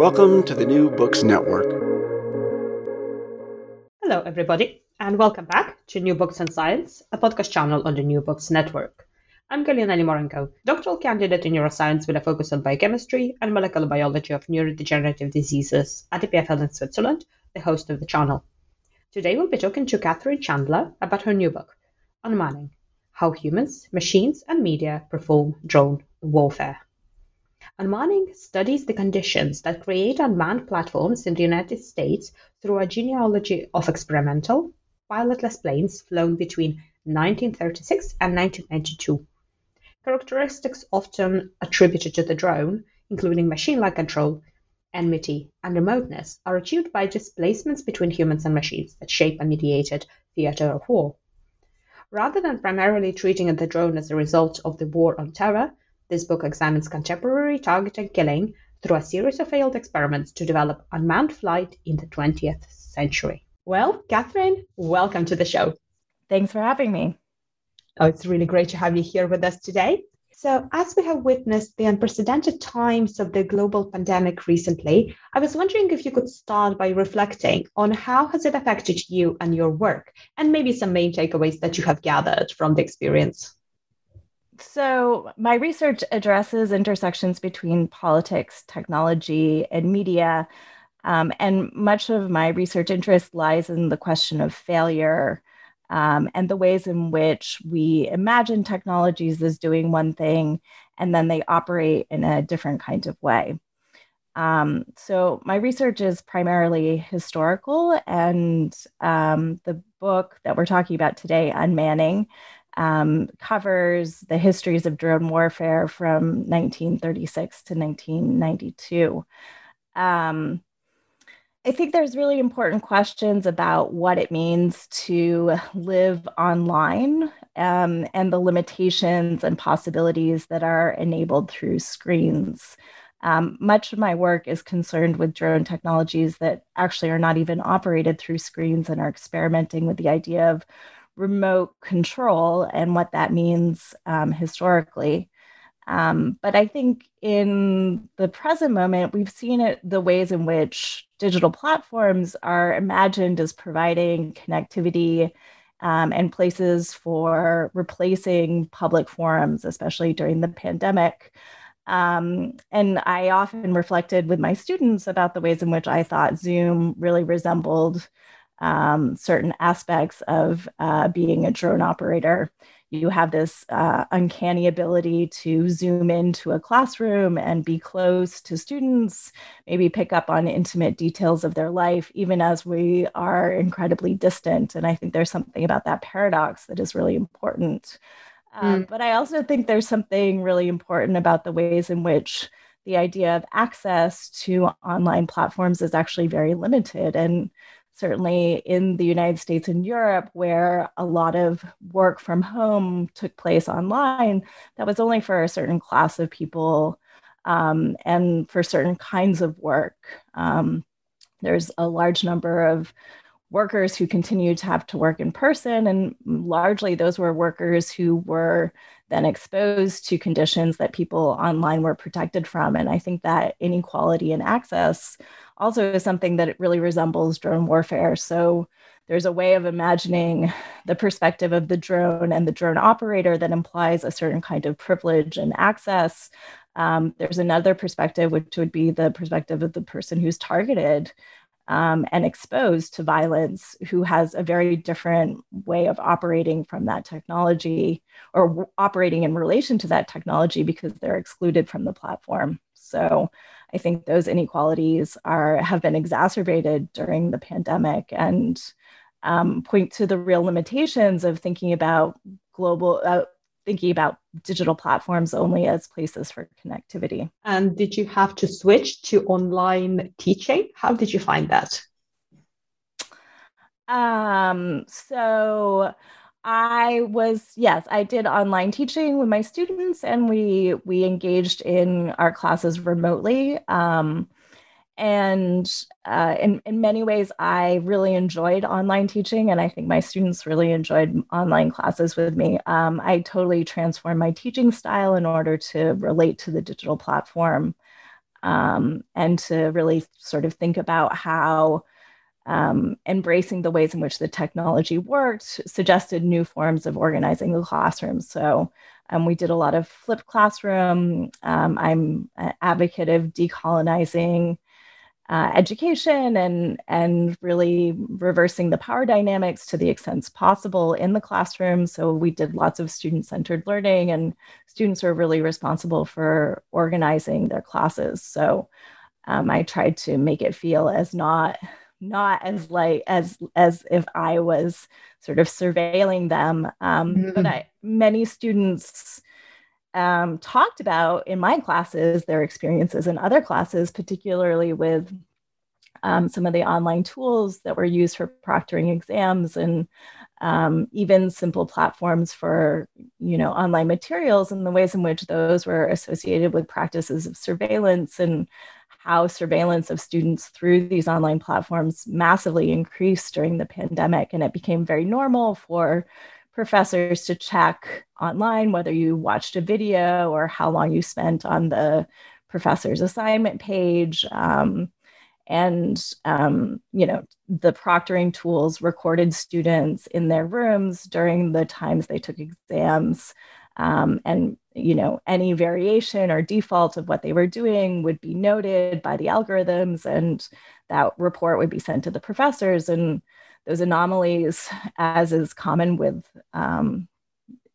Welcome to the New Books Network. Hello, everybody, and welcome back to New Books and Science, a podcast channel on the New Books Network. I'm Galina Limorenko, doctoral candidate in neuroscience with a focus on biochemistry and molecular biology of neurodegenerative diseases at EPFL in Switzerland, the host of the channel. Today we'll be talking to Katherine Chandler about her new book, Unmanning How Humans, Machines, and Media Perform Drone Warfare. Unmanning studies the conditions that create unmanned platforms in the United States through a genealogy of experimental, pilotless planes flown between 1936 and 1992. Characteristics often attributed to the drone, including machine-like control, enmity, and remoteness, are achieved by displacements between humans and machines that shape a mediated theater of war. Rather than primarily treating the drone as a result of the war on terror, this book examines contemporary targeted killing through a series of failed experiments to develop unmanned flight in the 20th century. Well, Katherine, welcome to the show. Thanks for having me. Oh, it's really great to have you here with us today. So, as we have witnessed the unprecedented times of the global pandemic recently, I was wondering if you could start by reflecting on how has it affected you and your work, and maybe some main takeaways that you have gathered from the experience. So, my research addresses intersections between politics, technology, and media. Um, and much of my research interest lies in the question of failure um, and the ways in which we imagine technologies as doing one thing and then they operate in a different kind of way. Um, so, my research is primarily historical, and um, the book that we're talking about today, Unmanning, um, covers the histories of drone warfare from 1936 to 1992. Um, I think there's really important questions about what it means to live online um, and the limitations and possibilities that are enabled through screens. Um, much of my work is concerned with drone technologies that actually are not even operated through screens and are experimenting with the idea of remote control and what that means um, historically. Um, but I think in the present moment, we've seen it the ways in which digital platforms are imagined as providing connectivity um, and places for replacing public forums, especially during the pandemic. Um, and I often reflected with my students about the ways in which I thought Zoom really resembled um, certain aspects of uh, being a drone operator. You have this uh, uncanny ability to zoom into a classroom and be close to students, maybe pick up on intimate details of their life, even as we are incredibly distant. And I think there's something about that paradox that is really important. Um, mm. But I also think there's something really important about the ways in which the idea of access to online platforms is actually very limited. And certainly in the United States and Europe, where a lot of work from home took place online, that was only for a certain class of people um, and for certain kinds of work. Um, there's a large number of workers who continued to have to work in person, and largely those were workers who were then exposed to conditions that people online were protected from. And I think that inequality in access also is something that it really resembles drone warfare. So there's a way of imagining the perspective of the drone and the drone operator that implies a certain kind of privilege and access. Um, there's another perspective, which would be the perspective of the person who's targeted um, and exposed to violence, who has a very different way of operating from that technology or w- operating in relation to that technology because they're excluded from the platform. So I think those inequalities are have been exacerbated during the pandemic and um, point to the real limitations of thinking about global, uh, thinking about digital platforms only as places for connectivity. And did you have to switch to online teaching? How did you find that? Um, so I was yes, I did online teaching with my students, and we we engaged in our classes remotely. Um, and uh, in, in many ways i really enjoyed online teaching and i think my students really enjoyed online classes with me. Um, i totally transformed my teaching style in order to relate to the digital platform um, and to really sort of think about how um, embracing the ways in which the technology worked suggested new forms of organizing the classroom. So um, we did a lot of flipped classroom. Um, i'm an advocate of decolonizing uh, education and and really reversing the power dynamics to the extent possible in the classroom. So we did lots of student centered learning, and students were really responsible for organizing their classes. So um, I tried to make it feel as not not as like as as if I was sort of surveilling them, um, mm-hmm. but I, many students um, talked about in my classes their experiences in other classes, particularly with um, some of the online tools that were used for proctoring exams and um, even simple platforms for you know online materials and the ways in which those were associated with practices of surveillance and how surveillance of students through these online platforms massively increased during the pandemic. And it became very normal for professors to check online whether you watched a video or how long you spent on the professor's assignment page. Um, and um, you know the proctoring tools recorded students in their rooms during the times they took exams um, and you know any variation or default of what they were doing would be noted by the algorithms and that report would be sent to the professors and those anomalies, as is common with um,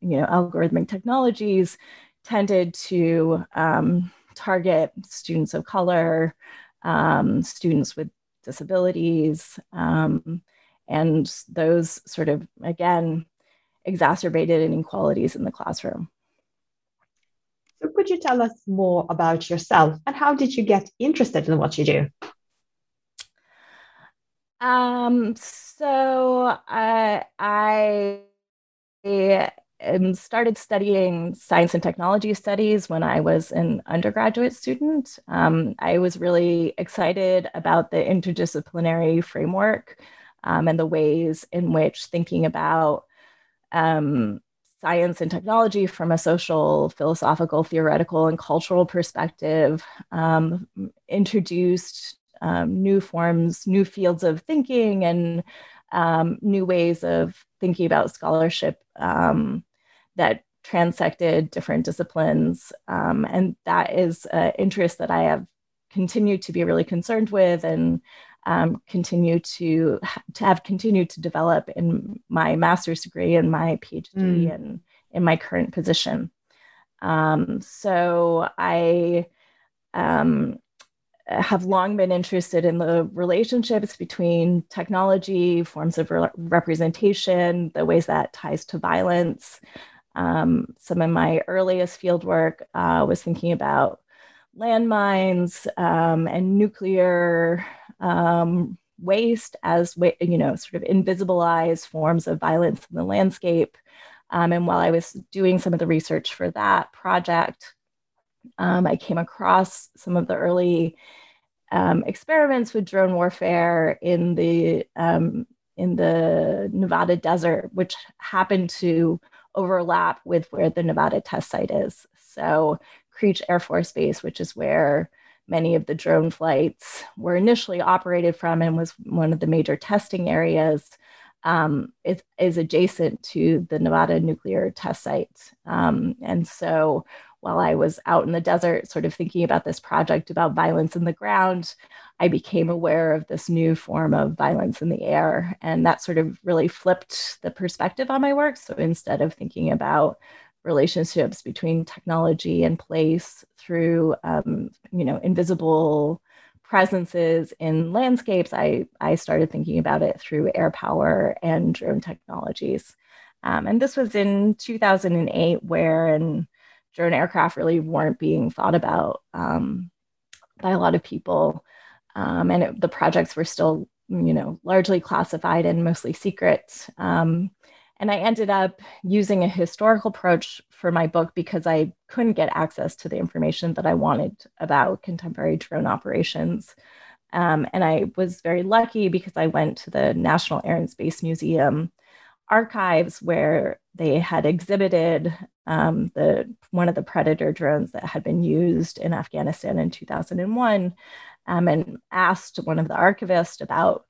you know algorithmic technologies, tended to um, target students of color, um, students with disabilities, um, and those sort of again exacerbated inequalities in the classroom. So, could you tell us more about yourself and how did you get interested in what you do? Um, so uh, I um, started studying science and technology studies when I was an undergraduate student. Um, I was really excited about the interdisciplinary framework um, and the ways in which thinking about um, science and technology from a social, philosophical, theoretical, and cultural perspective um, introduced um, new forms, new fields of thinking, and um, new ways of thinking about scholarship um, that transected different disciplines. Um, and that is an interest that I have continued to be really concerned with and um, continue to, to have continued to develop in my master's degree and my PhD mm. and in my current position. Um, so I um, have long been interested in the relationships between technology, forms of re- representation, the ways that ties to violence. Um, some of my earliest fieldwork uh, was thinking about landmines um, and nuclear um, waste as you know, sort of invisibilized forms of violence in the landscape. Um, and while I was doing some of the research for that project, Um, I came across some of the early um, experiments with drone warfare in the um, in the Nevada desert, which happened to overlap with where the Nevada test site is. So Creech Air Force Base, which is where many of the drone flights were initially operated from and was one of the major testing areas, um, is, is adjacent to the Nevada nuclear test site. Um, and so while I was out in the desert, sort of thinking about this project about violence in the ground, I became aware of this new form of violence in the air. And that sort of really flipped the perspective on my work. So instead of thinking about relationships between technology and place through, um, you know, invisible presences in landscapes, I, I started thinking about it through air power and drone technologies. Um, and this was in 2008, where, and drone aircraft really weren't being thought about um, by a lot of people. Um, and it, the projects were still, you know, largely classified and mostly secret. Um, and I ended up using a historical approach for my book because I couldn't get access to the information that I wanted about contemporary drone operations. Um, and I was very lucky because I went to the National Air and Space Museum archives where they had exhibited um, the one of the Predator drones that had been used in Afghanistan in 2001, um, and asked one of the archivists about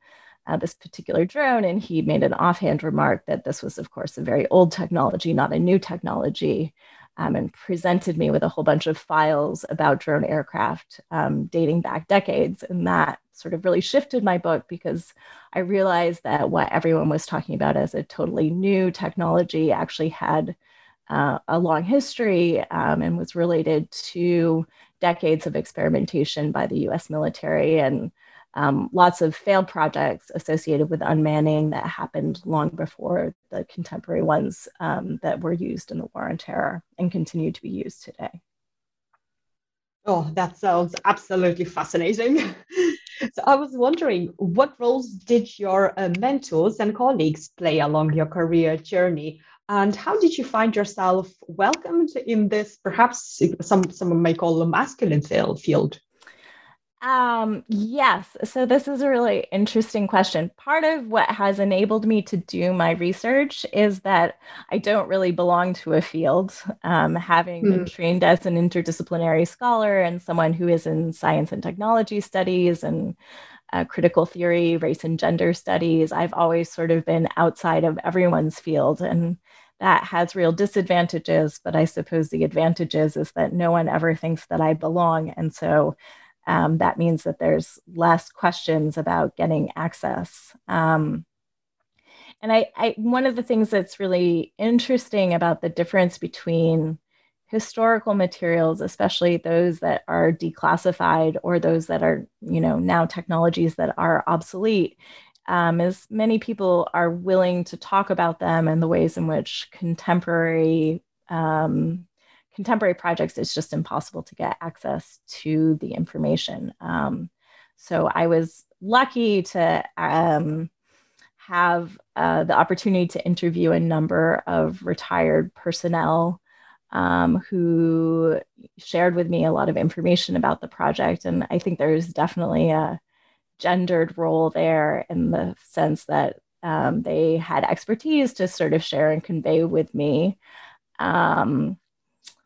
uh, this particular drone, and he made an offhand remark that this was, of course, a very old technology, not a new technology, um, and presented me with a whole bunch of files about drone aircraft um, dating back decades, and that sort of really shifted my book because I realized that what everyone was talking about as a totally new technology actually had uh, a long history um, and was related to decades of experimentation by the US military and um, lots of failed projects associated with unmanning that happened long before the contemporary ones um, that were used in the War on Terror and continue to be used today. Oh, that sounds absolutely fascinating. so I was wondering, what roles did your uh, mentors and colleagues play along your career journey? And how did you find yourself welcomed in this, perhaps some some may call a masculine field? Um, yes. So this is a really interesting question. Part of what has enabled me to do my research is that I don't really belong to a field. Um, having mm. been hmm. trained as an interdisciplinary scholar and someone who is in science and technology studies and uh, critical theory, race and gender studies, I've always sort of been outside of everyone's field. And that has real disadvantages, but I suppose the advantages is that no one ever thinks that I belong. And so um, that means that there's less questions about getting access. Um, and I, I, one of the things that's really interesting about the difference between historical materials, especially those that are declassified or those that are, you know, now technologies that are obsolete, um, is many people are willing to talk about them and the ways in which contemporary um, contemporary projects, it's just impossible to get access to the information. Um, so I was lucky to um, have uh, the opportunity to interview a number of retired personnel um, who shared with me a lot of information about the project. And I think there's definitely a gendered role there in the sense that um, they had expertise to sort of share and convey with me. Um,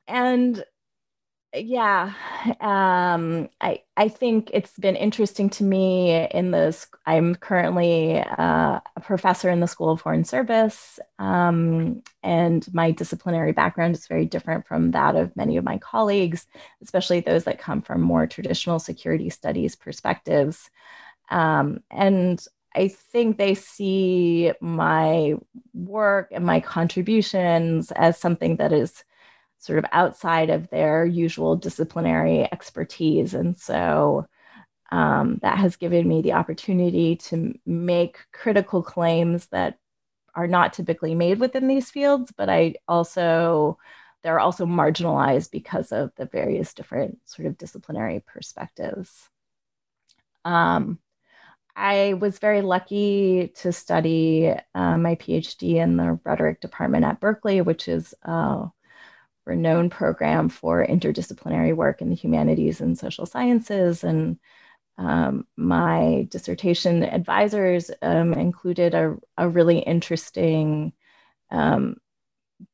and yeah um, i i think it's been interesting to me in this i'm currently uh, a professor in the school of foreign service um, and my disciplinary background is very different from that of many of my colleagues especially those that come from more traditional security studies perspectives. Um, and i think they see my work and my contributions as something that is sort of outside of their usual disciplinary expertise. And so um, that has given me the opportunity to make critical claims that are not typically made within these fields, but I also they're also marginalized because of the various different sort of disciplinary perspectives. Um, I was very lucky to study uh, my PhD in the rhetoric department at Berkeley, which is uh, renowned program for interdisciplinary work in the humanities and social sciences. And um, my dissertation advisors um, included a, a, really interesting um,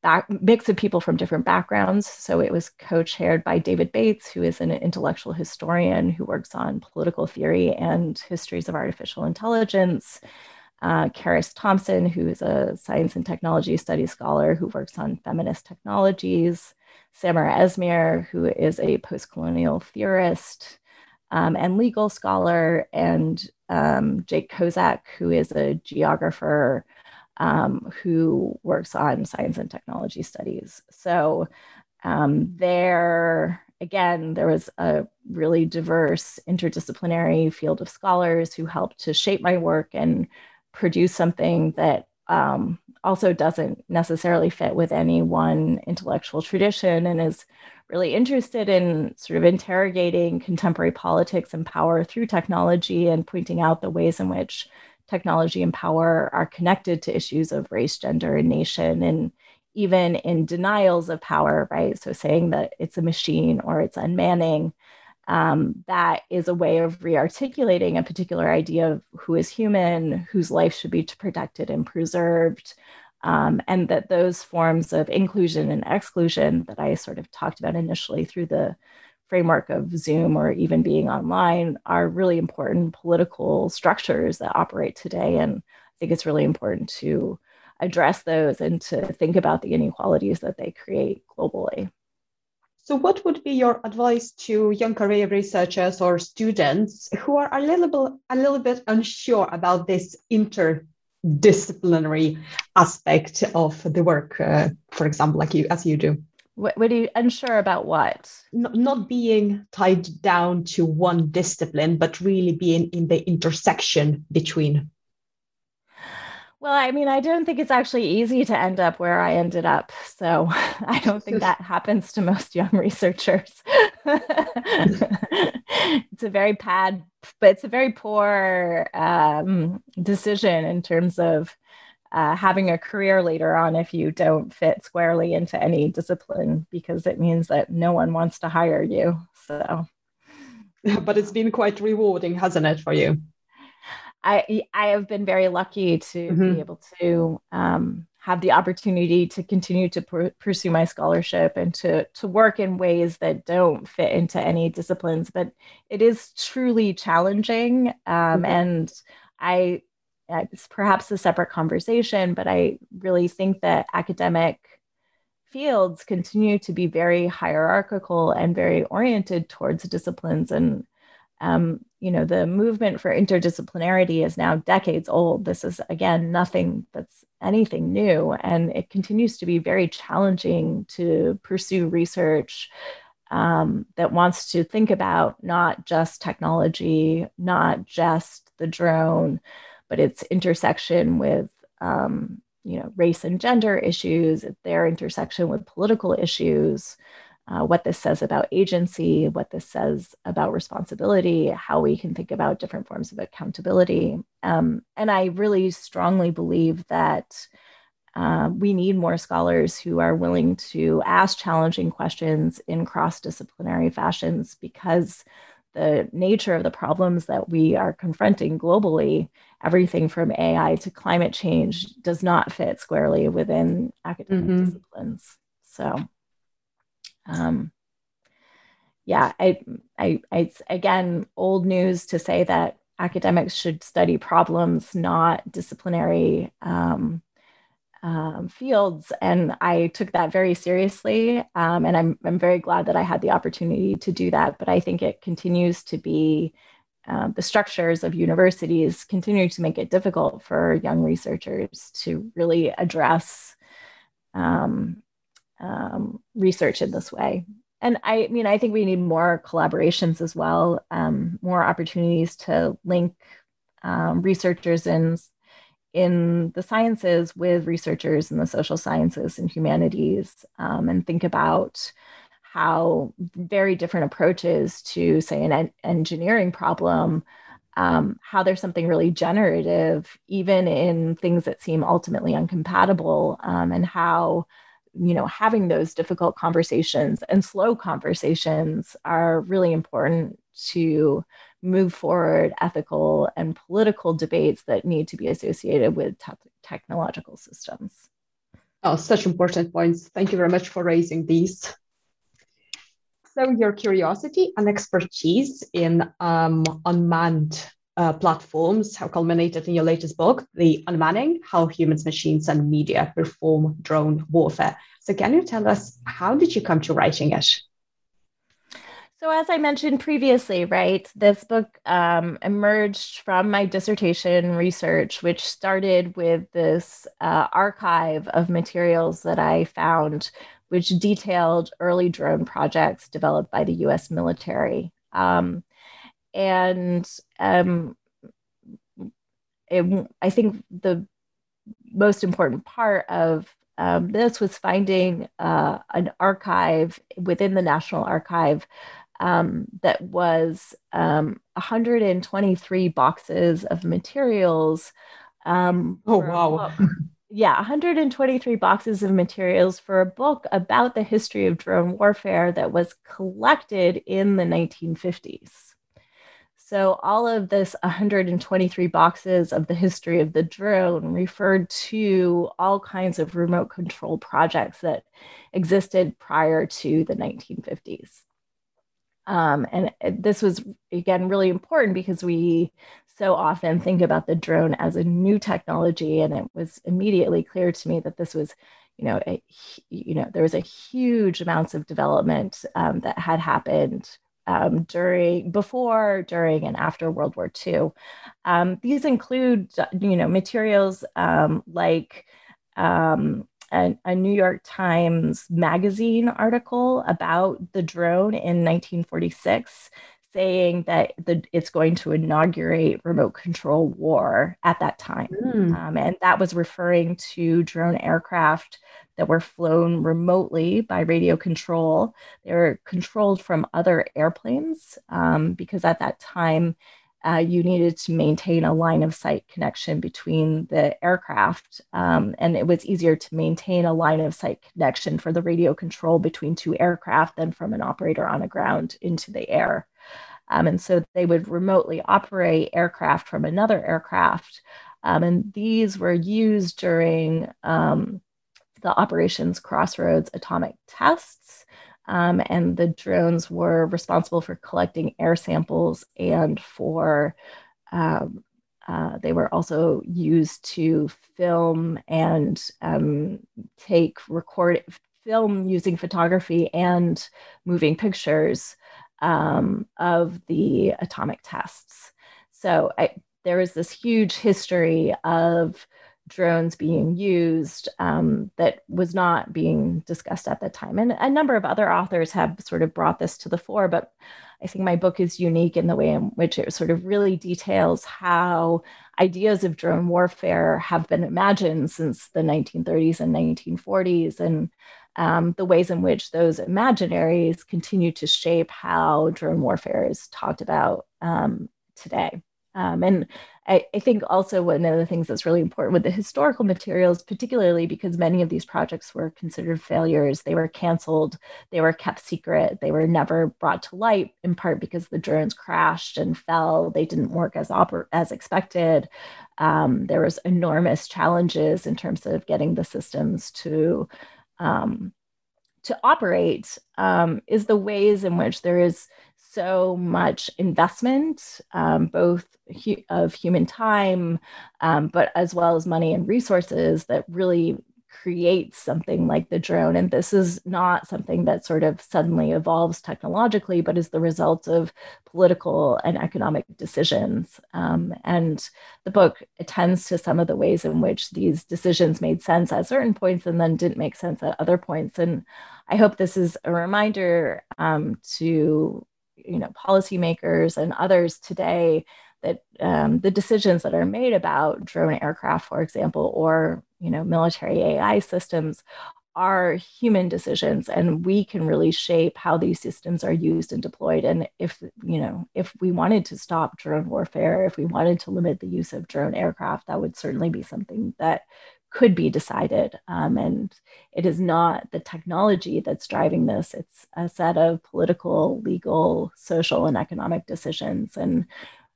back, mix of people from different backgrounds. So it was co chaired by David Bates, who is an intellectual historian who works on political theory and histories of artificial intelligence. Uh, Charis Thompson, who is a science and technology studies scholar who works on feminist technologies. Samera Esmeir, who is a postcolonial theorist um, and legal scholar. And um, Jake Kosek, who is a geographer um, who works on science and technology studies. So um, there, again, there was a really diverse interdisciplinary field of scholars who helped to shape my work and produce something that um, also doesn't necessarily fit with any one intellectual tradition and is really interested in sort of interrogating contemporary politics and power through technology and pointing out the ways in which technology and power are connected to issues of race, gender, and nation, and even in denials of power, right? So saying that it's a machine or it's unmanning, um, that is a way of rearticulating a particular idea of who is human, whose life should be protected and preserved. Um, and that those forms of inclusion and exclusion that I sort of talked about initially through the framework of Zoom or even being online are really important political structures that operate today. And I think it's really important to address those and to think about the inequalities that they create globally. So, what would be your advice to young career researchers or students who are a little bit, a little bit unsure about this interdisciplinary aspect of the work, uh, for example, like you as you do? What, what are you unsure about? What? Not, not being tied down to one discipline, but really being in the intersection between. Well, I mean, I don't think it's actually easy to end up where I ended up. So I don't think that happens to most young researchers. it's a very bad, but it's a very poor um, decision in terms of uh, having a career later on if you don't fit squarely into any discipline because it means that no one wants to hire you. So, but it's been quite rewarding, hasn't it, for you? I I have been very lucky to mm-hmm. be able to um, have the opportunity to continue to pr- pursue my scholarship and to to work in ways that don't fit into any disciplines. But it is truly challenging, um, mm-hmm. and I it's perhaps a separate conversation, but I really think that academic fields continue to be very hierarchical and very oriented towards disciplines. And, um, you know, the movement for interdisciplinarity is now decades old. This is, again, nothing that's anything new. And it continues to be very challenging to pursue research um, that wants to think about not just technology, not just the drone but its intersection with um, you know race and gender issues, their intersection with political issues, uh, what this says about agency, what this says about responsibility, how we can think about different forms of accountability. Um, and I really strongly believe that uh, we need more scholars who are willing to ask challenging questions in cross disciplinary fashions because the nature of the problems that we are confronting globally, everything from AI to climate change, does not fit squarely within academic mm-hmm. disciplines. So, um, yeah, I, I, I, it's again old news to say that academics should study problems, not disciplinary um, um, fields. And I took that very seriously. Um, and I'm, I'm very glad that I had the opportunity to do that. But I think it continues to be uh, the structures of universities continue to make it difficult for young researchers to really address um, research in this way. And I mean, I think we need more collaborations as well, um, more opportunities to link um, researchers in in the sciences with researchers in the social sciences and humanities um, and think about how very different approaches to, say, an en- engineering problem, um, how there's something really generative, even in things that seem ultimately incompatible, um, and how you know, having those difficult conversations and slow conversations are really important to move forward ethical and political debates that need to be associated with te- technological systems. Oh, such important points. Thank you very much for raising these. So, your curiosity and expertise in um, unmanned uh, platforms have culminated in your latest book, The Unmanning How Humans, Machines, and Media Perform Drone Warfare. So, can you tell us how did you come to writing it? So, as I mentioned previously, right, this book um, emerged from my dissertation research, which started with this uh, archive of materials that I found, which detailed early drone projects developed by the US military. Um, and um, it, I think the most important part of um, this was finding uh, an archive within the National Archive um, that was um, 123 boxes of materials. Um, oh, wow. Yeah, 123 boxes of materials for a book about the history of drone warfare that was collected in the 1950s. So, all of this 123 boxes of the history of the drone referred to all kinds of remote control projects that existed prior to the 1950s. Um, and this was, again, really important because we so often think about the drone as a new technology. And it was immediately clear to me that this was, you know, you know, there was a huge amounts of development um, that had happened um, during, before, during, and after World War II. Um, these include, you know, materials um, like um, a, a, New York Times magazine article about the drone in 1946 saying that the, it's going to inaugurate remote control war at that time. Mm. Um, and that was referring to drone aircraft that were flown remotely by radio control. They were controlled from other airplanes um, because at that time, uh, you needed to maintain a line of sight connection between the aircraft. Um, and it was easier to maintain a line of sight connection for the radio control between two aircraft than from an operator on the ground into the air. Um, and so they would remotely operate aircraft from another aircraft. Um, and these were used during um, the Operations Crossroads atomic tests. Um, and the drones were responsible for collecting air samples and for um, uh, they were also used to film and um, take record film using photography and moving pictures um, of the atomic tests. So I, there is this huge history of drones being used um, that was not being discussed at the time. And a number of other authors have sort of brought this to the fore, but I think my book is unique in the way in which it sort of really details how ideas of drone warfare have been imagined since the 1930s and 1940s and um, the ways in which those imaginaries continue to shape how drone warfare is talked about um, today. Um, and I, I, think also one of the things that's really important with the historical materials, particularly because many of these projects were considered failures, they were canceled, they were kept secret, they were never brought to light, in part because the drones crashed and fell, they didn't work as oper- as expected. Um, there was enormous challenges in terms of getting the systems to um, to operate um, is the ways in which there is so much investment, um, both hu- of human time, um, but as well as money and resources that really creates something like the drone. And this is not something that sort of suddenly evolves technologically, but is the result of political and economic decisions. Um, and the book attends to some of the ways in which these decisions made sense at certain points and then didn't make sense at other points. And I hope this is a reminder um, to you know policymakers and others today that um, the decisions that are made about drone aircraft, for example, or you know military AI systems are human decisions and we can really shape how these systems are used and deployed. And if you know if we wanted to stop drone warfare if we wanted to limit the use of drone aircraft that would certainly be something that could be decided. Um, and it is not the technology that's driving this, it's a set of political, legal, social, and economic decisions. And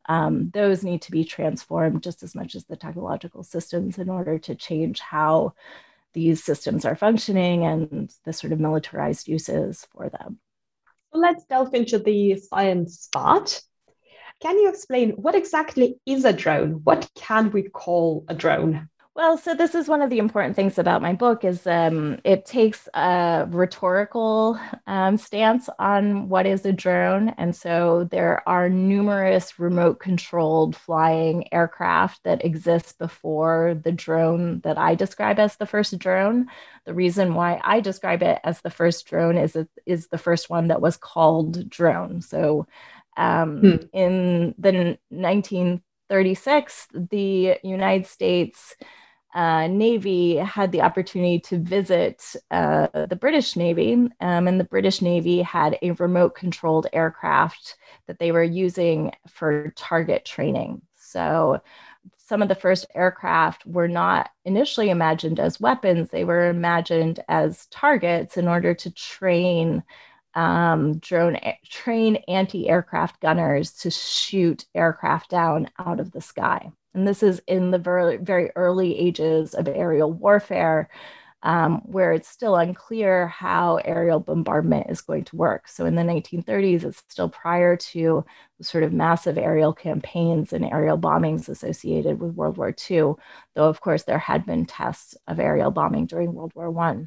um, those need to be transformed just as much as the technological systems in order to change how these systems are functioning and the sort of militarized uses for them. Let's delve into the science part. Can you explain what exactly is a drone? What can we call a drone? Well, so this is one of the important things about my book is um, it takes a rhetorical um, stance on what is a drone, and so there are numerous remote-controlled flying aircraft that exist before the drone that I describe as the first drone. The reason why I describe it as the first drone is it is the first one that was called drone. So um, hmm. in the 1936, the United States uh, Navy had the opportunity to visit uh, the British Navy, um, and the British Navy had a remote controlled aircraft that they were using for target training. So, some of the first aircraft were not initially imagined as weapons, they were imagined as targets in order to train um, drone train anti-aircraft gunners to shoot aircraft down out of the sky. And this is in the very, very early ages of aerial warfare, um, where it's still unclear how aerial bombardment is going to work. So in the 1930s, it's still prior to sort of massive aerial campaigns and aerial bombings associated with World War II, though, of course, there had been tests of aerial bombing during World War I.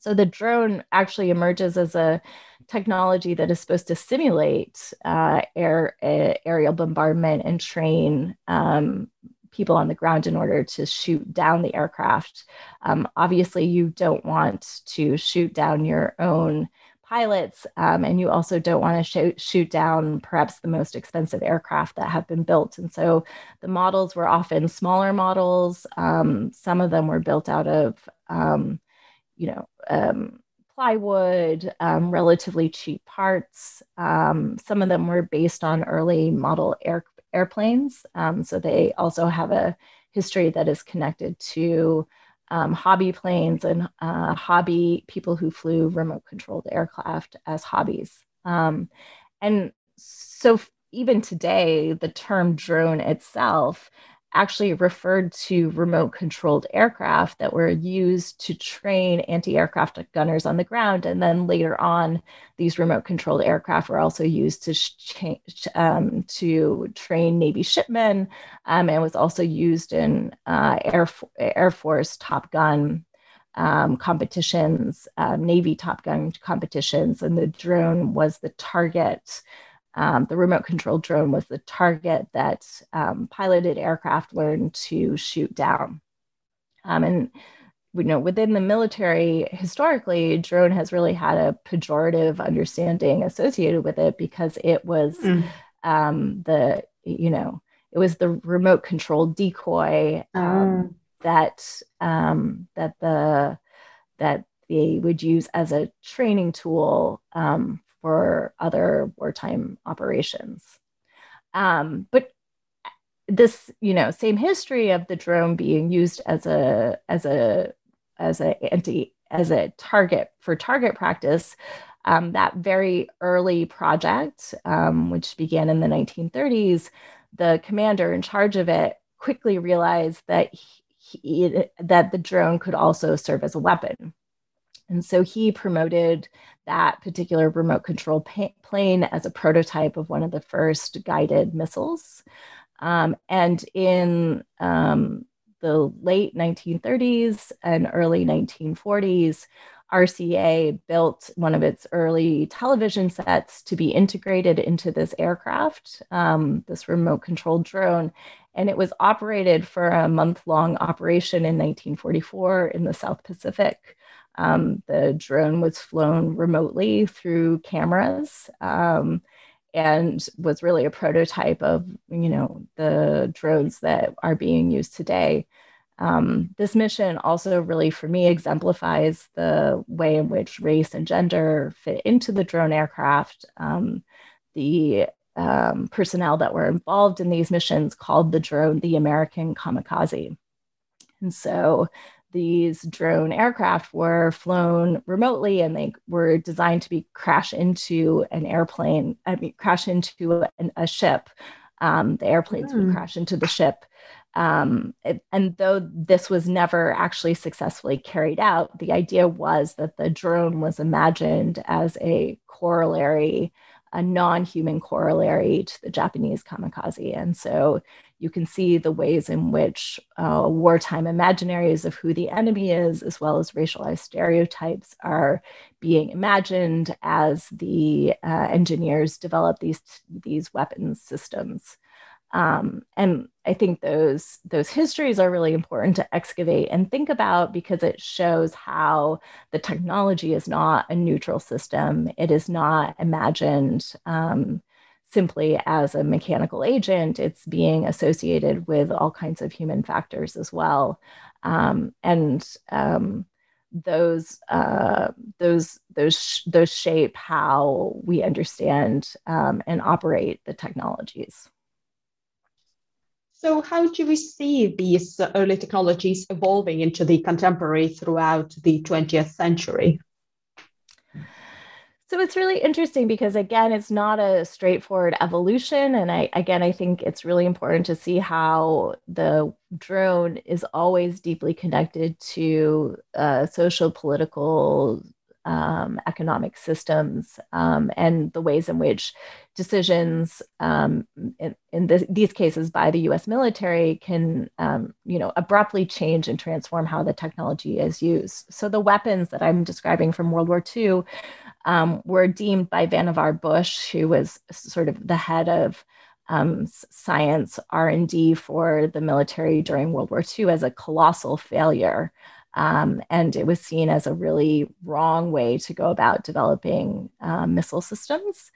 So the drone actually emerges as a technology that is supposed to simulate uh, air uh, aerial bombardment and train um, people on the ground in order to shoot down the aircraft. Um, obviously, you don't want to shoot down your own pilots, um, and you also don't want to shoot, shoot down perhaps the most expensive aircraft that have been built. And so the models were often smaller models. Um, some of them were built out of um, you know, um, plywood, um, relatively cheap parts. Um, some of them were based on early model air, airplanes. Um, so they also have a history that is connected to um, hobby planes and uh, hobby people who flew remote controlled aircraft as hobbies. Um, and so even today, the term drone itself actually referred to remote controlled aircraft that were used to train anti aircraft gunners on the ground. And then later on, these remote controlled aircraft were also used to, ch- um, to train Navy shipmen um, and was also used in uh, Air, Air Force Top Gun. Um, competitions, uh, Navy Top Gun competitions, and the drone was the target um, the remote controlled drone was the target that um, piloted aircraft learned to shoot down. Um, and you know, within the military, historically, drone has really had a pejorative understanding associated with it because it was mm. Um, the you know it was the remote controlled decoy um, oh. that um, that the that they would use as a training tool um, for other wartime operations. Um, but this, you know, same history of the drone being used as a as a as a anti as a target for target practice. Um, that very early project, um, which began in the 1930s, the commander in charge of it quickly realized that he, that the drone could also serve as a weapon. And so he promoted that particular remote control pa- plane as a prototype of one of the first guided missiles. Um, and in um, the late 1930s and early 1940s, RCA built one of its early television sets to be integrated into this aircraft, um, this remote controlled drone. And it was operated for a month long operation in 1944 in the South Pacific. Um, the drone was flown remotely through cameras um, and was really a prototype of, you know, the drones that are being used today. Um, this mission also really, for me, exemplifies the way in which race and gender fit into the drone aircraft. Um, the um, personnel that were involved in these missions called the drone the American kamikaze. And so these drone aircraft were flown remotely and they were designed to be crash into an airplane, I mean, crash into an, a ship. Um, the airplanes mm. would hmm. crash into the ship. Um, it, and though this was never actually successfully carried out, the idea was that the drone was imagined as a corollary, a non human corollary to the Japanese kamikaze. And so you can see the ways in which uh, wartime imaginaries of who the enemy is, as well as racialized stereotypes, are being imagined as the uh, engineers develop these, these weapons systems. Um, and I think those those histories are really important to excavate and think about because it shows how the technology is not a neutral system. It is not imagined um, simply as a mechanical agent. It's being associated with all kinds of human factors as well, um, and um, those uh, those those those shape how we understand um, and operate the technologies. So, how do we see these early technologies evolving into the contemporary throughout the 20th century? So it's really interesting because again, it's not a straightforward evolution. And I again I think it's really important to see how the drone is always deeply connected to uh, social political um, economic systems um, and the ways in which decisions um, in, in this, these cases by the US military can um, you know abruptly change and transform how the technology is used. So the weapons that I'm describing from World War II um, were deemed by Vannevar Bush, who was sort of the head of um, science R&D for the military during World War II as a colossal failure. Um, and it was seen as a really wrong way to go about developing um, missile systems.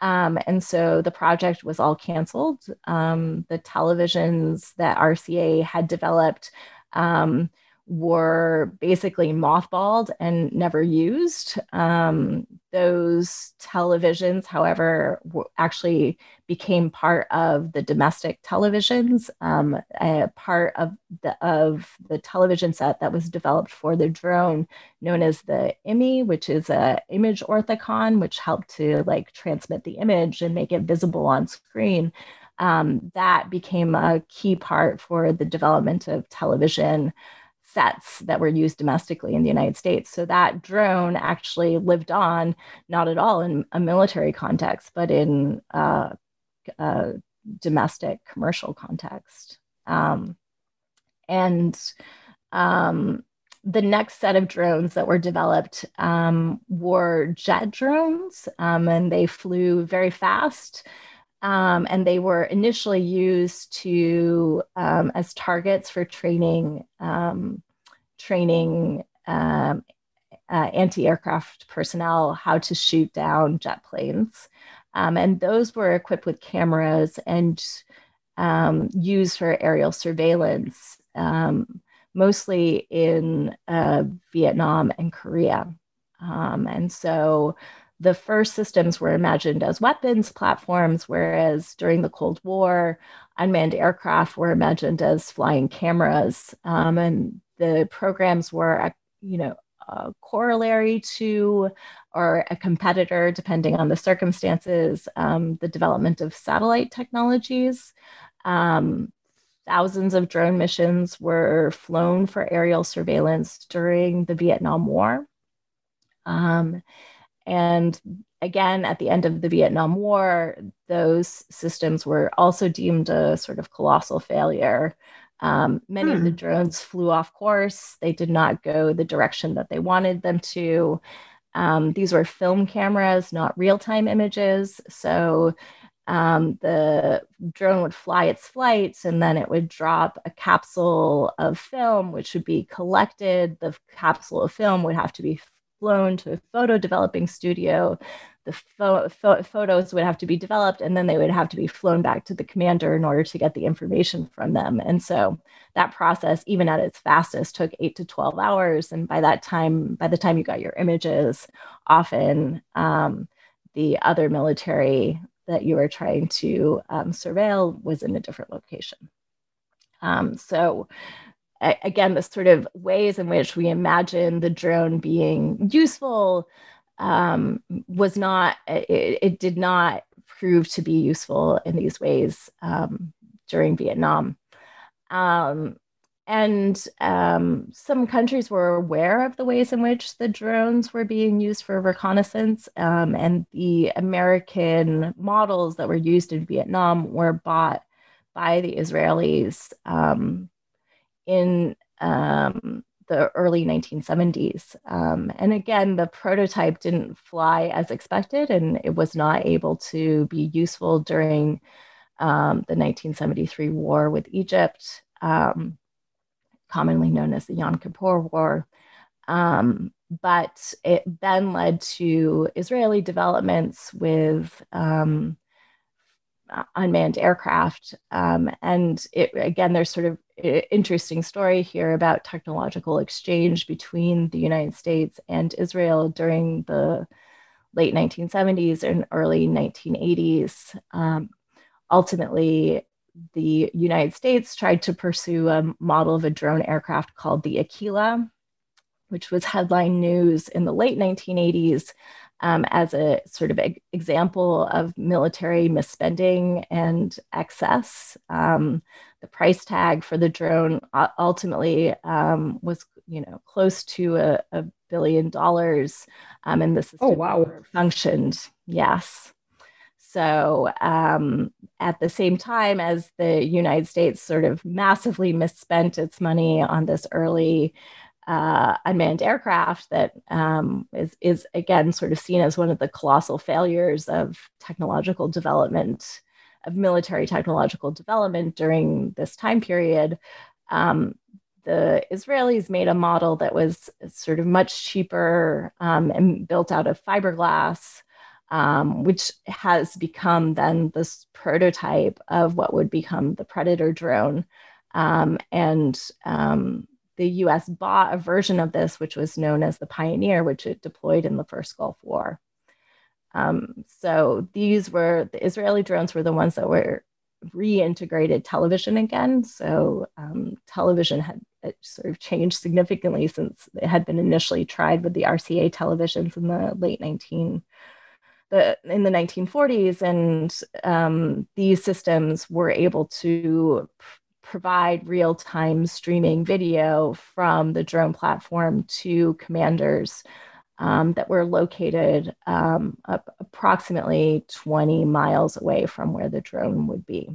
Um, and so the project was all canceled. Um, the televisions that RCA had developed um, were basically mothballed and never used. Um, those televisions, however, actually became part of the domestic televisions, um, a part of the of the television set that was developed for the drone, known as the Immy, which is a image orthicon, which helped to like transmit the image and make it visible on screen. Um, that became a key part for the development of television sets that were used domestically in the United States. So that drone actually lived on, not at all in a military context, but in a domestic commercial context. Um, and um, the next set of drones that were developed um, were jet drones, um, and they flew very fast. Um, and they were initially used to um, as targets for training um, training um, uh, anti-aircraft personnel how to shoot down jet planes. Um, and those were equipped with cameras and um, used for aerial surveillance mostly in uh, vietnam and korea. And so the first systems were imagined as weapons platforms, whereas during the Cold War, unmanned aircraft were imagined as flying cameras. Um, and the programs were, you know, a corollary to or a competitor, depending on the circumstances, um, the development of satellite technologies. Um, thousands of drone missions were flown for aerial surveillance during the Vietnam War. Um, and again, at the end of the Vietnam War, those systems were also deemed a sort of colossal failure. Um, many hmm. of the hmm. drones flew off course. They did not go the direction that they wanted them to. Um, these were film cameras, not real time images. So um, the drone would fly its flights and then it would drop a capsule of film, which would be collected. The capsule of film would have to be flown to a photo developing studio. The photos would have to be developed and then they would have to be flown back to the commander in order to get the information from them. And so that process, even at its fastest, took eight to 12 hours. And by that time, by the time you got your images, often um, the other military that you were trying to um, surveil was in a different location. Um, so again, the sort of ways in which we imagine the drone being useful um, was not, it, it, did not prove to be useful in these ways um, during Vietnam. Um, and um, some countries were aware of the ways in which the drones were being used for reconnaissance. Um, and the American models that were used in Vietnam were bought by the Israelis um, in um, the early 1970s. Um, and again, the prototype didn't fly as expected, and it was not able to be useful during um, the 1973 war with Egypt. Um, commonly known as the Yom Kippur War. Um, but it then led to Israeli developments with um, unmanned aircraft. Um, and it, again, there's sort of interesting story here about technological exchange between the United States and Israel during the late 1970s and early 1980s. Um, ultimately, the United States tried to pursue a model of a drone aircraft called the Aquila, which was headline news in the late 1980s um, as a sort of a, example of military misspending and excess. Um, the price tag for the drone ultimately um, was, you know, close to a, a billion dollars, um, and the system oh, wow. functioned. Yes. So, um, at the same time as the United States sort of massively misspent its money on this early uh, unmanned aircraft, that um, is is again sort of seen as one of the colossal failures of technological development, of military technological development during this time period. Um, the Israelis made a model that was sort of much cheaper um, and built out of fiberglass um, which has become then this prototype of what would become the Predator drone. Um, and um, the US bought a version of this, which was known as the Pioneer, which it deployed in the first Gulf War. Um, so these were the Israeli drones were the ones that were reintegrated television again. So um, television had sort of changed significantly since it had been initially tried with the RCA televisions in the late 19 the in the 1940s, and um, these systems were able to provide real-time streaming video from the drone platform to commanders um, that were located um, approximately 20 miles away from where the drone would be.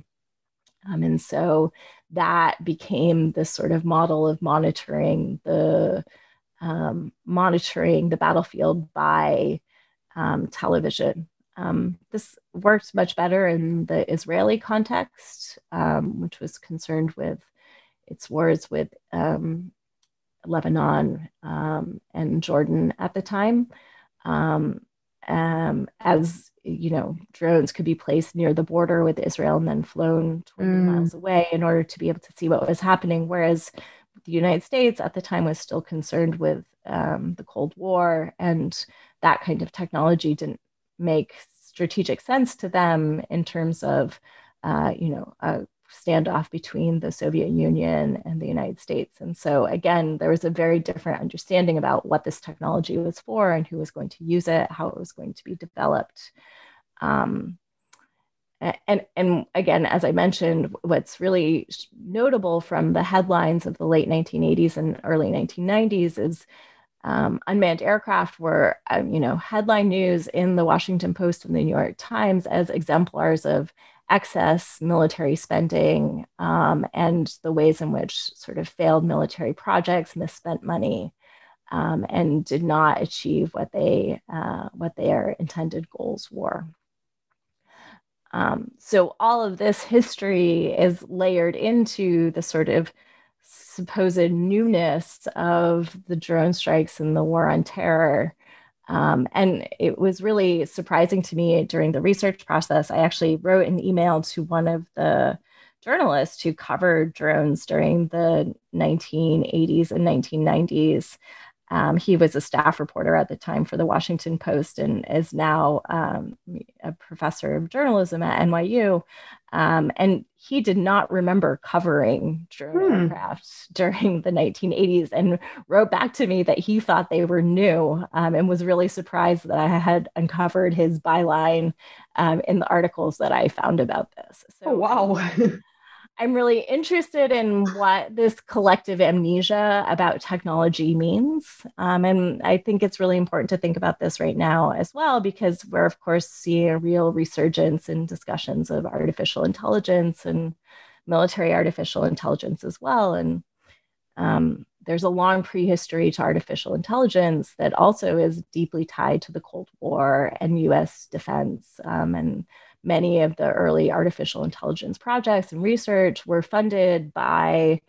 Um, and so that became this sort of model of monitoring the um, monitoring the battlefield by um, television. Um, this worked much better in the Israeli context, um, which was concerned with its wars with um, Lebanon um, and Jordan at the time. Um, as you know, drones could be placed near the border with Israel and then flown 20 mm. miles away in order to be able to see what was happening. Whereas the United States at the time was still concerned with um, the Cold War and that kind of technology didn't make strategic sense to them in terms of, uh, you know, a standoff between the Soviet Union and the United States. And so, again, there was a very different understanding about what this technology was for and who was going to use it, how it was going to be developed. Um, and and again as i mentioned what's really notable from the headlines of the late 1980s and early 1990s is um, unmanned aircraft were, um, you know, headline news in the Washington Post and the New York Times as exemplars of excess military spending um, and the ways in which sort of failed military projects misspent money um, and did not achieve what they uh, what their intended goals were. Um, so all of this history is layered into the sort of supposed newness of the drone strikes and the war on terror. Um, and it was really surprising to me during the research process. I actually wrote an email to one of the journalists who covered drones during the 1980s and 1990s. Um, he was a staff reporter at the time for the Washington Post and is now um, a professor of journalism at NYU. Um, and he did not remember covering drone hmm. aircraft during the 1980s and wrote back to me that he thought they were new um, and was really surprised that I had uncovered his byline um, in the articles that I found about this. So, oh, wow. I'm really interested in what this collective amnesia about technology means. Um, and I think it's really important to think about this right now as well, because we're, of course, seeing a real resurgence in discussions of artificial intelligence and military artificial intelligence as well. And um, there's a long prehistory to artificial intelligence that also is deeply tied to the Cold War and US defense. Um, and many of the early artificial intelligence projects and research were funded by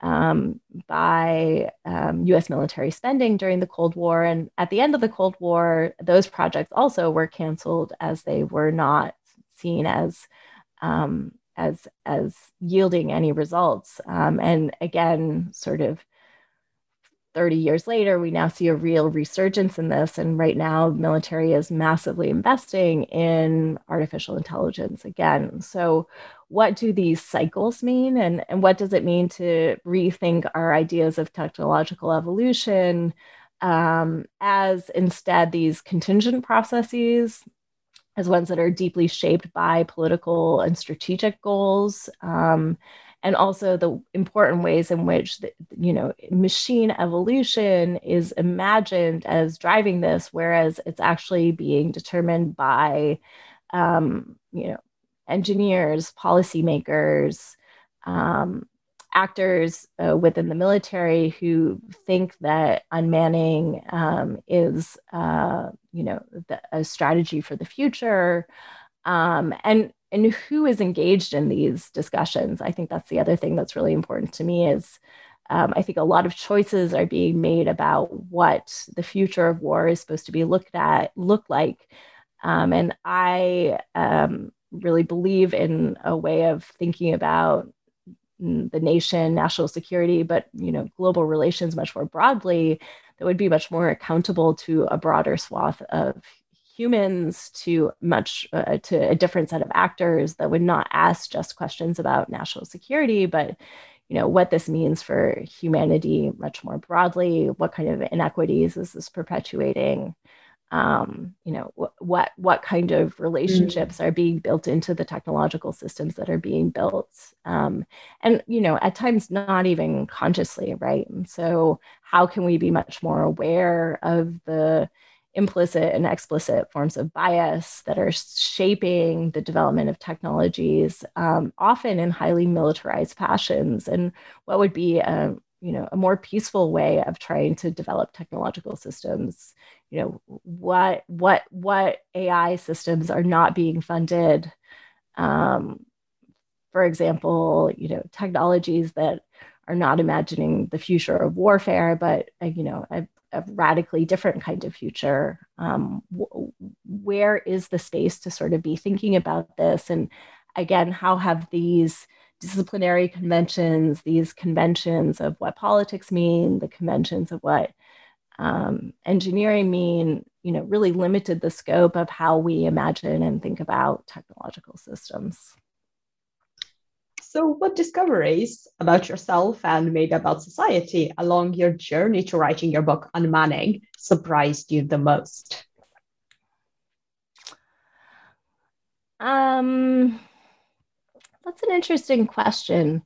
um, by um, US military spending during the Cold War. And at the end of the Cold War, those projects also were canceled as they were not seen as. Um, as as yielding any results um, and again sort of 30 years later, we now see a real resurgence in this. And right now, military is massively investing in artificial intelligence again. So, what do these cycles mean? And, and what does it mean to rethink our ideas of technological evolution um, as instead these contingent processes? As ones that are deeply shaped by political and strategic goals, um, and also the important ways in which the, you know machine evolution is imagined as driving this whereas it's actually being determined by um, you know engineers policymakers um, actors uh, within the military who think that unmanning um, is uh, you know the, a strategy for the future. Um, and and who is engaged in these discussions? I think that's the other thing that's really important to me is um, i think a lot of choices are being made about what the future of war is supposed to be looked at look like. Um, and i um, really believe in a way of thinking about the nation national security but you know global relations much more broadly that would be much more accountable to a broader swath of humans to much uh, to a different set of actors that would not ask just questions about national security but you know what this means for humanity much more broadly what kind of inequities is this perpetuating um, you know wh- what what kind of relationships mm. are being built into the technological systems that are being built um, and you know at times not even consciously right and so how can we be much more aware of the implicit and explicit forms of bias that are shaping the development of technologies, um, often in highly militarized fashions. And what would be a you know a more peaceful way of trying to develop technological systems? You know what what what AI systems are not being funded. Um, for example, you know technologies that are not imagining the future of warfare, but uh, you know, a radically different kind of future. Um, w- where is the space to sort of be thinking about this? And again, how have these disciplinary conventions, these conventions of what politics mean, the conventions of what um, engineering mean, you know, really limited the scope of how we imagine and think about technological systems. So, what discoveries about yourself and maybe about society along your journey to writing your book Unmanning surprised you the most? Um, that's an interesting question.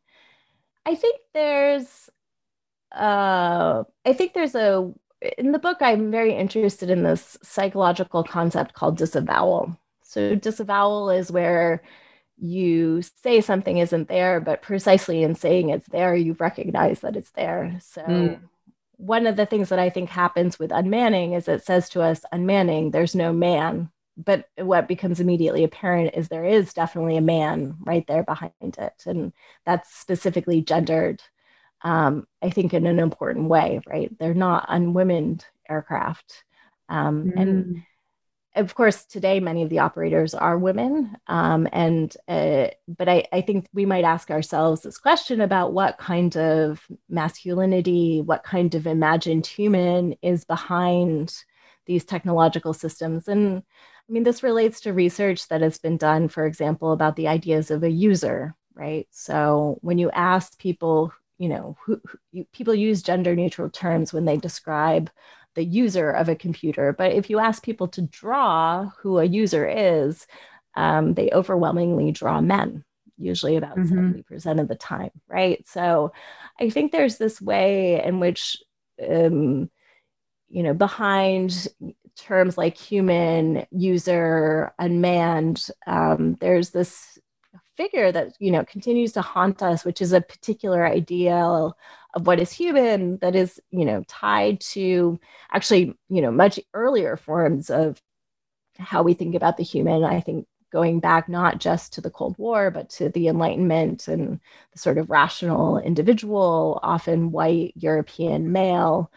I think there's, uh, I think there's a in the book. I'm very interested in this psychological concept called disavowal. So, disavowal is where you say something isn't there, but precisely in saying it's there, you recognize that it's there. So, mm. one of the things that I think happens with unmanning is it says to us, unmanning, there's no man. But what becomes immediately apparent is there is definitely a man right there behind it. And that's specifically gendered, um, I think, in an important way, right? They're not unwomened aircraft. Um, mm. And of course, today many of the operators are women, um, and uh, but I, I think we might ask ourselves this question about what kind of masculinity, what kind of imagined human is behind these technological systems, and I mean this relates to research that has been done, for example, about the ideas of a user, right? So when you ask people, you know, who, who people use gender neutral terms when they describe the user of a computer. But if you ask people to draw who a user is, um, they overwhelmingly draw men, usually about mm-hmm. 70% of the time, right? So I think there's this way in which, um, you know, behind terms like human, user, unmanned, um, there's this figure that you know continues to haunt us which is a particular ideal of what is human that is you know tied to actually you know much earlier forms of how we think about the human. I think going back not just to the cold war but to the enlightenment and the sort of rational individual often white european male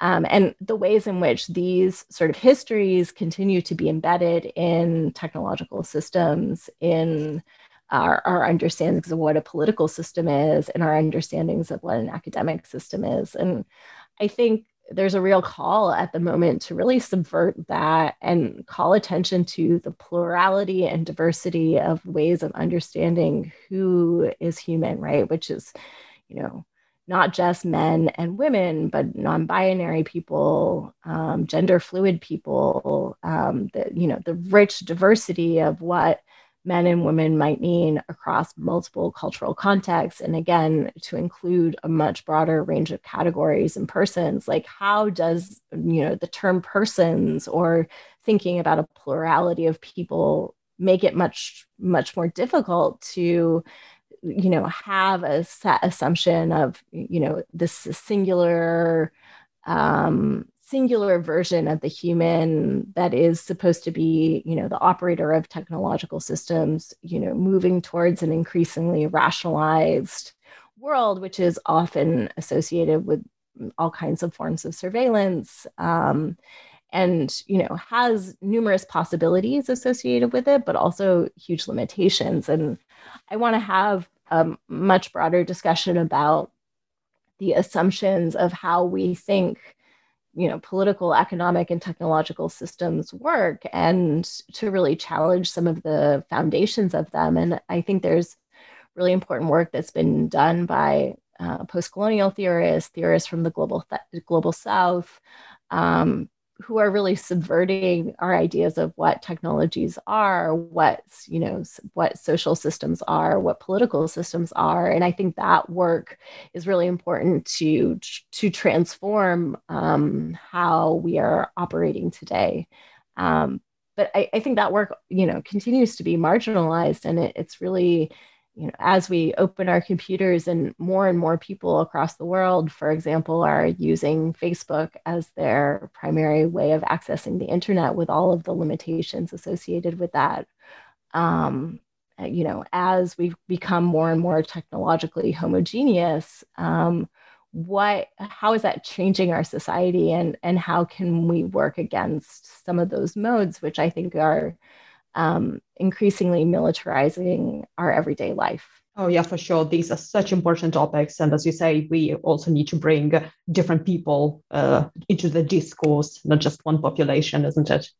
um, and the ways in which these sort of histories continue to be embedded in technological systems in our, our understandings of what a political system is and our understandings of what an academic system is. And I think there's a real call at the moment to really subvert that and call attention to the plurality and diversity of ways of understanding who is human, right? Which is, you know, not just men and women, but non-binary people, um, gender fluid people, um, the, you know, the rich diversity of what men and women might mean across multiple cultural contexts. And again to include a much broader range of categories and persons like how does you know the term persons or thinking about a plurality of people make it much much more difficult to you know have a set assumption of you know this singular um singular version of the human that is supposed to be you know the operator of technological systems you know moving towards an increasingly rationalized world which is often associated with all kinds of forms of surveillance um, and you know has numerous possibilities associated with it but also huge limitations. And i want to have a much broader discussion about the assumptions of how we think you know political economic and technological systems work and to really challenge some of the foundations of them. And i think there's really important work that's been done by uh, post-colonial theorists theorists from the global th- global south um, who are really subverting our ideas of what technologies are what you know what social systems are what political systems are. And i think that work is really important to to transform um, how we are operating today. Um, but I, I, think that work you know continues to be marginalized and it, it's really you know, as we open our computers and more and more people across the world, for example, are using Facebook as their primary way of accessing the internet with all of the limitations associated with that. Um, you know, as we've become more and more technologically homogeneous, um, what how is that changing our society and and how can we work against some of those modes which i think are um, increasingly militarizing our everyday life. Oh, yeah, for sure. These are such important topics. And as you say, we also need to bring different people uh, into the discourse, not just one population, isn't it?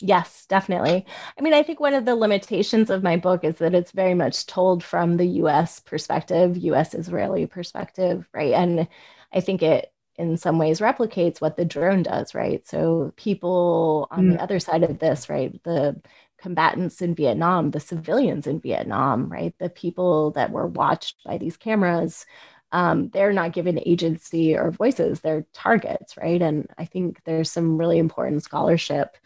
Yes, definitely. I mean, I think one of the limitations of my book is that it's very much told from the US perspective, US Israeli perspective, right? And I think it in some ways replicates what the drone does, right? So people on mm. the other side of this, right, the combatants in Vietnam, the civilians in Vietnam, right, the people that were watched by these cameras, um, they're not given agency or voices; they're targets, right? And I think there's some really important scholarship.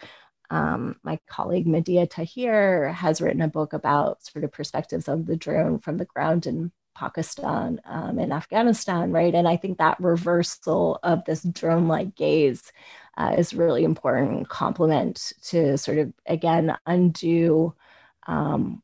Um, my colleague Madiha Tahir has written a book about sort of perspectives of the drone from the ground in Pakistan um, and Afghanistan, right? And I think that reversal of this drone like gaze uh, is really important complement to sort of, again, undo. Um,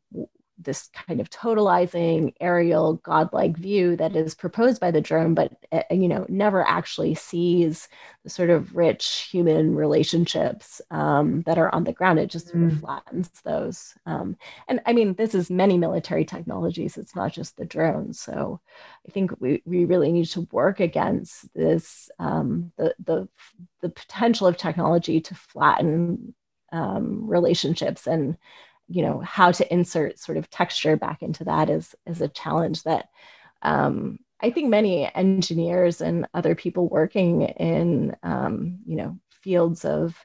this kind of totalizing aerial godlike view that is proposed by the drone but uh, you know never actually sees the sort of rich human relationships um, that are on the ground it just sort of mm. flattens those um, and i mean this is many military technologies it's not just the drone. so i think we, we really need to work against this um, the, the the potential of technology to flatten um, relationships and you know how to insert sort of texture back into that is is a challenge that um, I think many engineers and other people working in um, you know fields of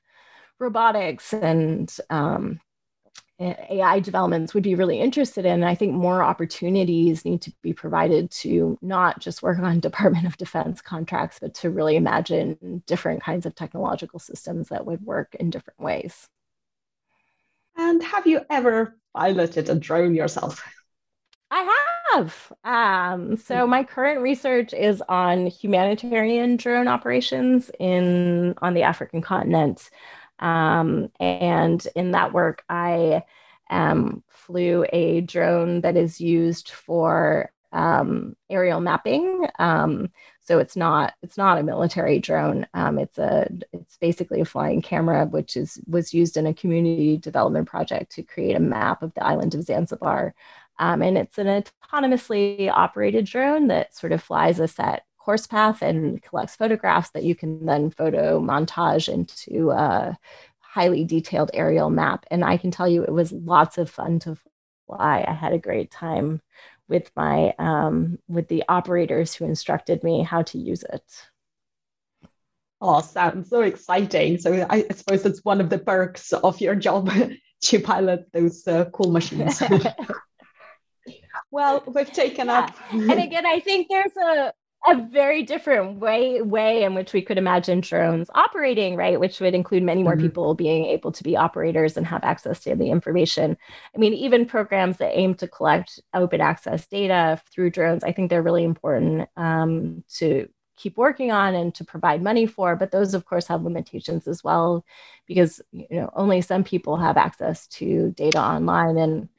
robotics and um, AI developments would be really interested in. I think more opportunities need to be provided to not just work on Department of Defense contracts, but to really imagine different kinds of technological systems that would work in different ways. And have you ever piloted a drone yourself? I have. Um, so my current research is on humanitarian drone operations in on the African continent, um, and in that work, I um, flew a drone that is used for um, aerial mapping. So it's not it's not a military drone. Um, it's a it's basically a flying camera, which is was used in a community development project to create a map of the island of Zanzibar. Um, and it's an autonomously operated drone that sort of flies a set course path and collects photographs that you can then photo montage into a highly detailed aerial map. And I can tell you, it was lots of fun to fly. I had a great time with my um, with the operators who instructed me how to use it. Oh, sounds so exciting! So I, suppose that's one of the perks of your job to pilot those uh, cool machines. well, we've taken yeah. up. and again, I think there's a a very different way way in which we could imagine drones operating right which would include many more mm-hmm. people being able to be operators and have access to the information i mean even programs that aim to collect open access data through drones i think they're really important um, to keep working on and to provide money for but those of course have limitations as well because you know only some people have access to data online and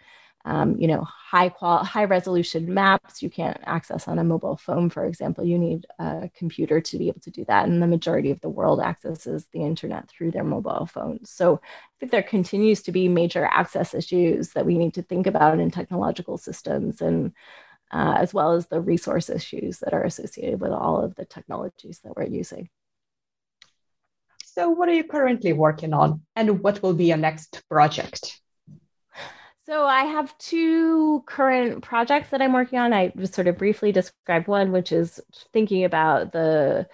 um, you know, high qual, high resolution maps you can't access on a mobile phone, for example. You need a computer to be able to do that, and the majority of the world accesses the internet through their mobile phones. So I think there continues to be major access issues that we need to think about in technological systems, and uh, as well as the resource issues that are associated with all of the technologies that we're using. So, what are you currently working on, and what will be your next project? So I have two current projects that I'm working on. I just sort of briefly described one, which is thinking about the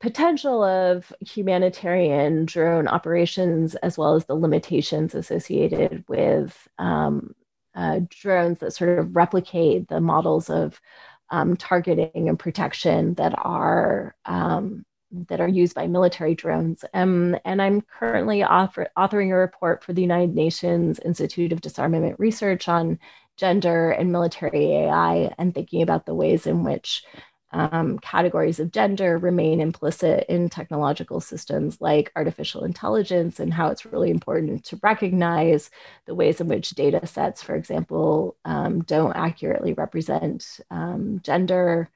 potential of humanitarian drone operations as well as the limitations associated with um, uh, drones that sort of replicate the models of um, targeting and protection that are um, that are used by military drones. Um, and I'm currently author- authoring a report for the United Nations Institute of Disarmament Research on gender and military AI and thinking about the ways in which um, categories of gender remain implicit in technological systems like artificial intelligence and how it's really important to recognize the ways in which data sets, for example, um, don't accurately represent um, gender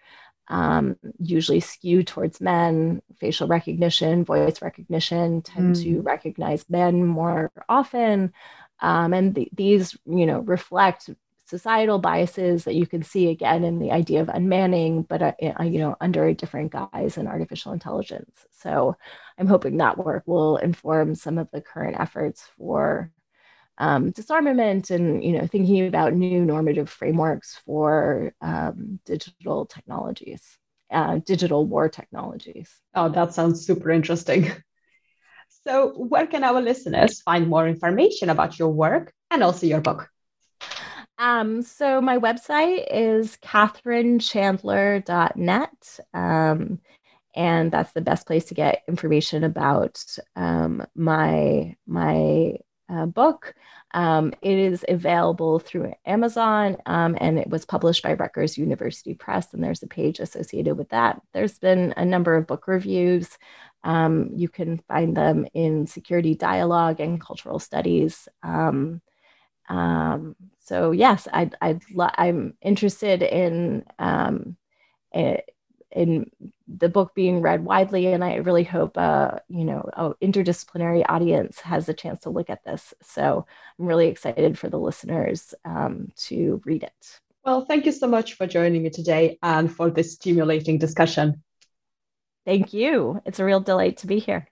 um, usually skew towards men. Facial recognition, voice recognition tend mm. to recognize men more often, um, and th- these, you know, reflect societal biases that you can see again in the idea of unmanning, but uh, you know, under a different guise in artificial intelligence. So, I'm hoping that work will inform some of the current efforts for um, disarmament and you know thinking about new normative frameworks for um, digital technologies, uh, digital war technologies. Oh, that sounds super interesting. So, where can our listeners find more information about your work and also your book? Um, so my website is katherinechandler.net. Um, and that's the best place to get information about um, my my uh, book. Um, it is available through Amazon um, and it was published by Rutgers University Press, and there's a page associated with that. There's been a number of book reviews. Um, you can find them in Security Dialogue and Cultural Studies. Um, um, so yes, I'd, I'd I'm interested in um, in the book being read widely, and I really hope uh, you know an interdisciplinary audience has a chance to look at this. So I'm really excited for the listeners um, to read it. Well, thank you so much for joining me today and for this stimulating discussion. Thank you. It's a real delight to be here.